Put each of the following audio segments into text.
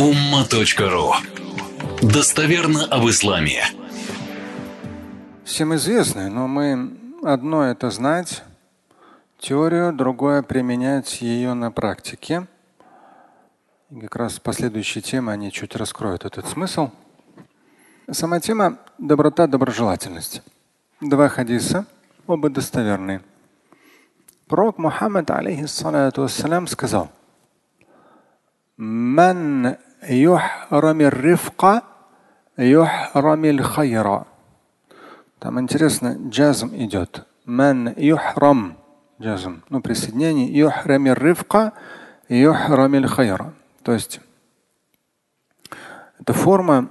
umma.ru Достоверно об исламе. Всем известно, но мы одно это знать, теорию, другое применять ее на практике. И как раз последующие темы, они чуть раскроют этот смысл. Сама тема – доброта, доброжелательность. Два хадиса, оба достоверные. Пророк Мухаммад, алейхиссалату сказал – من Юхрами рифка, юхрами хайра. Там интересно, джазм идет. Мен юхрам джазм. Ну, присоединение юхрами рифка, юхрами хайра. То есть это форма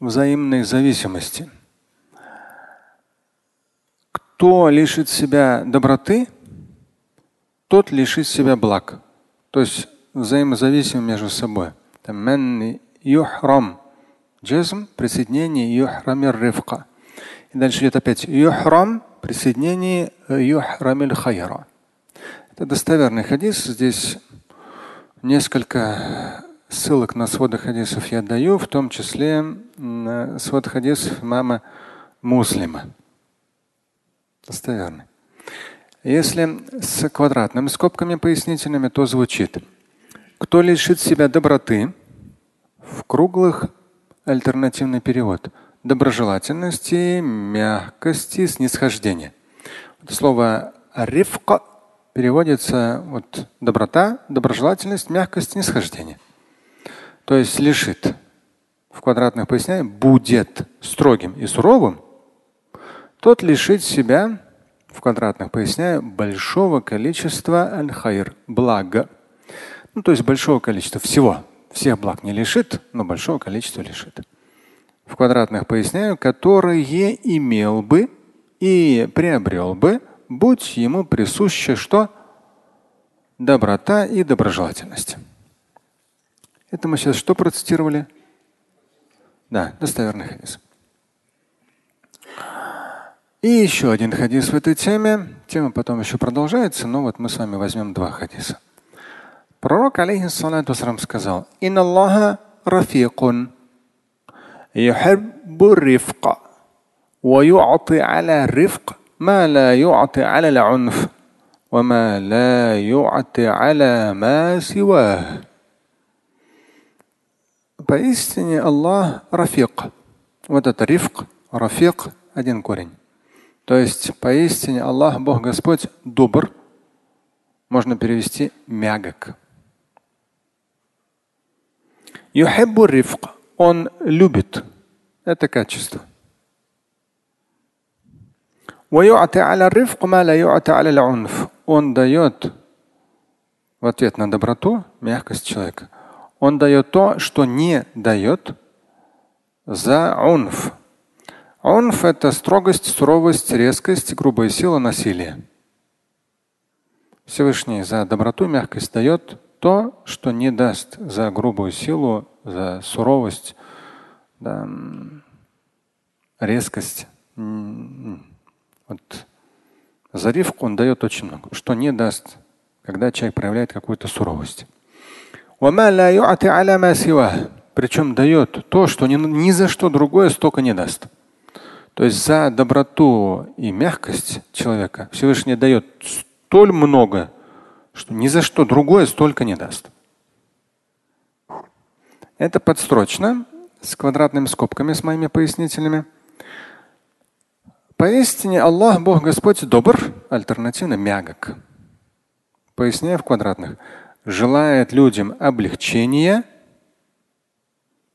взаимной зависимости. Кто лишит себя доброты, тот лишит себя благ. То есть взаимозависимы между собой. Там юхрам. Джазм, присоединение юхрамир рифка. И дальше идет опять юхрам, присоединение юхрамил хайра. Это достоверный хадис. Здесь несколько ссылок на своды хадисов я даю, в том числе свод хадисов мама Муслима. Достоверный. Если с квадратными скобками пояснительными, то звучит. Кто лишит себя доброты, в круглых альтернативный перевод. Доброжелательности, мягкости, снисхождения. Слово рифка переводится вот доброта, доброжелательность, мягкость, снисхождение. То есть лишит. В квадратных поясняем будет строгим и суровым, тот лишит себя в квадратных поясняю, большого количества аль-хайр, блага. Ну, то есть большого количества всего. Всех благ не лишит, но большого количества лишит. В квадратных поясняю, которые имел бы и приобрел бы, будь ему присуща что? Доброта и доброжелательность. Это мы сейчас что процитировали? Да, достоверный хадис. И еще один хадис в этой теме. Тема потом еще продолжается, но вот мы с вами возьмем два хадиса. Пророк, алейхиссалату сказал, «Инна Аллаха рафикун, юхиббу рифка, ва ю'ати аля рифк, ма ла ю'ати аля л'унф, ва ма ла ю'ати аля ма сивах». Поистине Аллах рафик. Вот это рифк, рафик, один корень. То есть поистине Аллах, Бог Господь, добр, можно перевести мягок. Юхиббу рифк. Он любит это качество. Он дает в ответ на доброту, мягкость человека. Он дает то, что не дает за унф, Онф – это строгость, суровость, резкость, грубая сила, насилие. Всевышний за доброту, мягкость дает то, что не даст за грубую силу, за суровость, да, резкость. Вот за ривку он дает очень много, что не даст, когда человек проявляет какую-то суровость. Причем дает то, что ни, ни за что другое столько не даст. То есть за доброту и мягкость человека Всевышний дает столь много, что ни за что другое столько не даст. Это подстрочно, с квадратными скобками, с моими пояснителями. Поистине Аллах, Бог Господь, добр, альтернативно мягок. Поясняю в квадратных. Желает людям облегчения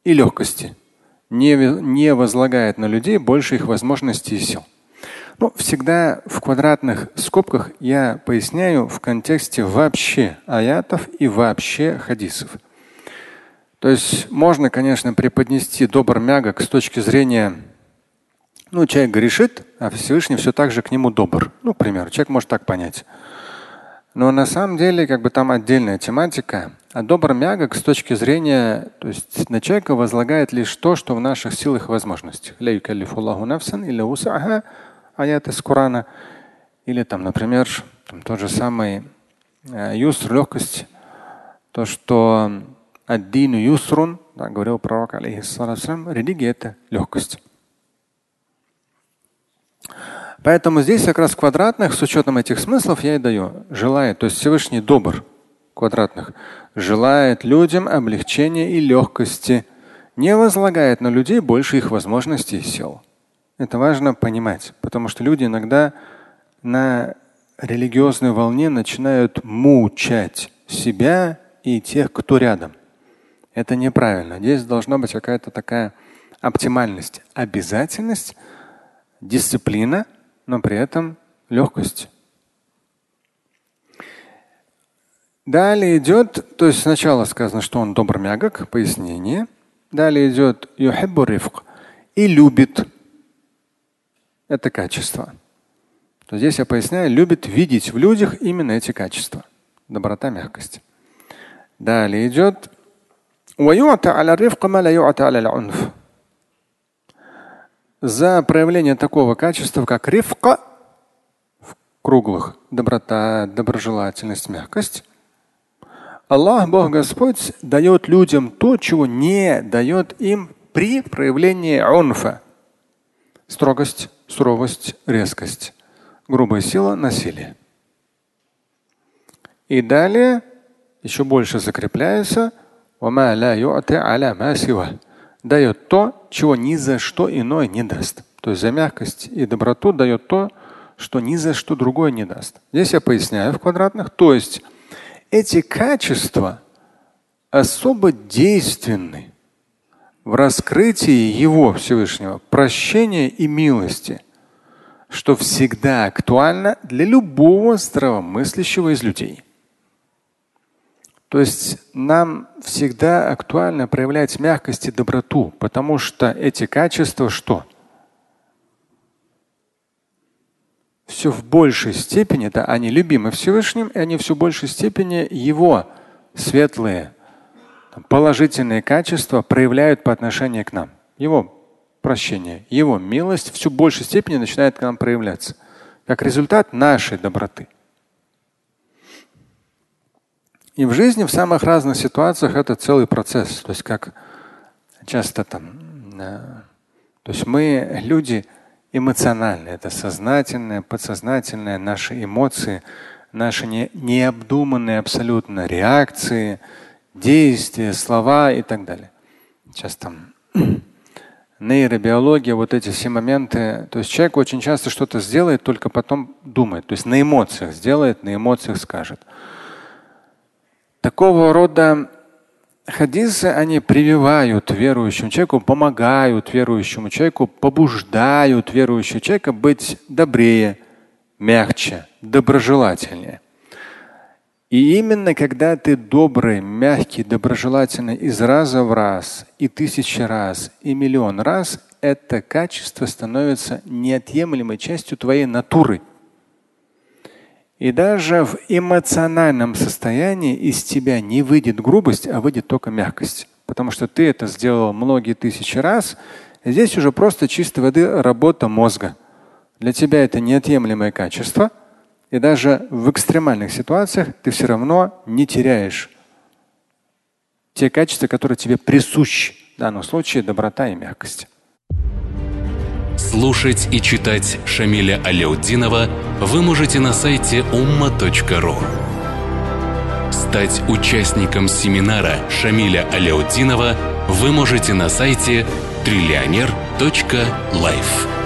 и легкости не, не возлагает на людей больше их возможностей и сил. Ну, всегда в квадратных скобках я поясняю в контексте вообще аятов и вообще хадисов. То есть можно, конечно, преподнести добр мягок с точки зрения, ну, человек грешит, а Всевышний все так же к нему добр. Ну, к примеру, человек может так понять. Но на самом деле, как бы там отдельная тематика. А добр мягок с точки зрения, то есть на человека возлагает лишь то, что в наших силах и возможностях. Аят из Корана. Или там, например, там, тот же самый э, юср, легкость, то, что аддину юсрун, да, говорил пророк, алейхиссалам, религия это легкость. Поэтому здесь как раз квадратных, с учетом этих смыслов, я и даю. Желает, то есть Всевышний добр квадратных, желает людям облегчения и легкости, не возлагает на людей больше их возможностей и сил. Это важно понимать, потому что люди иногда на религиозной волне начинают мучать себя и тех, кто рядом. Это неправильно. Здесь должна быть какая-то такая оптимальность, обязательность, дисциплина, но при этом легкость. Далее идет, то есть сначала сказано, что он добр мягок, пояснение. Далее идет и любит. Это качество. То здесь я поясняю, любит видеть в людях именно эти качества. Доброта, мягкость. Далее идет за проявление такого качества, как рифка в круглых, доброта, доброжелательность, мягкость. Аллах, Бог Господь, дает людям то, чего не дает им при проявлении унфа. Строгость, суровость, резкость грубая сила, насилие. И далее еще больше закрепляется дает то, чего ни за что иное не даст. То есть за мягкость и доброту дает то, что ни за что другое не даст. Здесь я поясняю в квадратных. То есть эти качества особо действенны в раскрытии Его Всевышнего, прощения и милости – что всегда актуально для любого здравомыслящего из людей. То есть нам всегда актуально проявлять мягкость и доброту, потому что эти качества что? Все в большей степени, да, они любимы Всевышним, и они все в большей степени его светлые, положительные качества проявляют по отношению к нам. Его прощения, Его милость все большей степени начинает к нам проявляться, как результат нашей доброты. И в жизни в самых разных ситуациях это целый процесс. То есть как часто там, э, то есть мы люди эмоциональные, это сознательное, подсознательное, наши эмоции, наши не, необдуманные абсолютно реакции, действия, слова и так далее. Сейчас там нейробиология, вот эти все моменты. То есть человек очень часто что-то сделает, только потом думает. То есть на эмоциях сделает, на эмоциях скажет. Такого рода хадисы, они прививают верующему человеку, помогают верующему человеку, побуждают верующего человека быть добрее, мягче, доброжелательнее. И именно когда ты добрый, мягкий, доброжелательный из раза в раз, и тысячи раз, и миллион раз, это качество становится неотъемлемой частью твоей натуры. И даже в эмоциональном состоянии из тебя не выйдет грубость, а выйдет только мягкость. Потому что ты это сделал многие тысячи раз. Здесь уже просто чистой воды работа мозга. Для тебя это неотъемлемое качество – и даже в экстремальных ситуациях ты все равно не теряешь те качества, которые тебе присущи. В данном случае доброта и мягкость. Слушать и читать Шамиля Аляутдинова вы можете на сайте umma.ru. Стать участником семинара Шамиля Аляутдинова вы можете на сайте триллионер.life.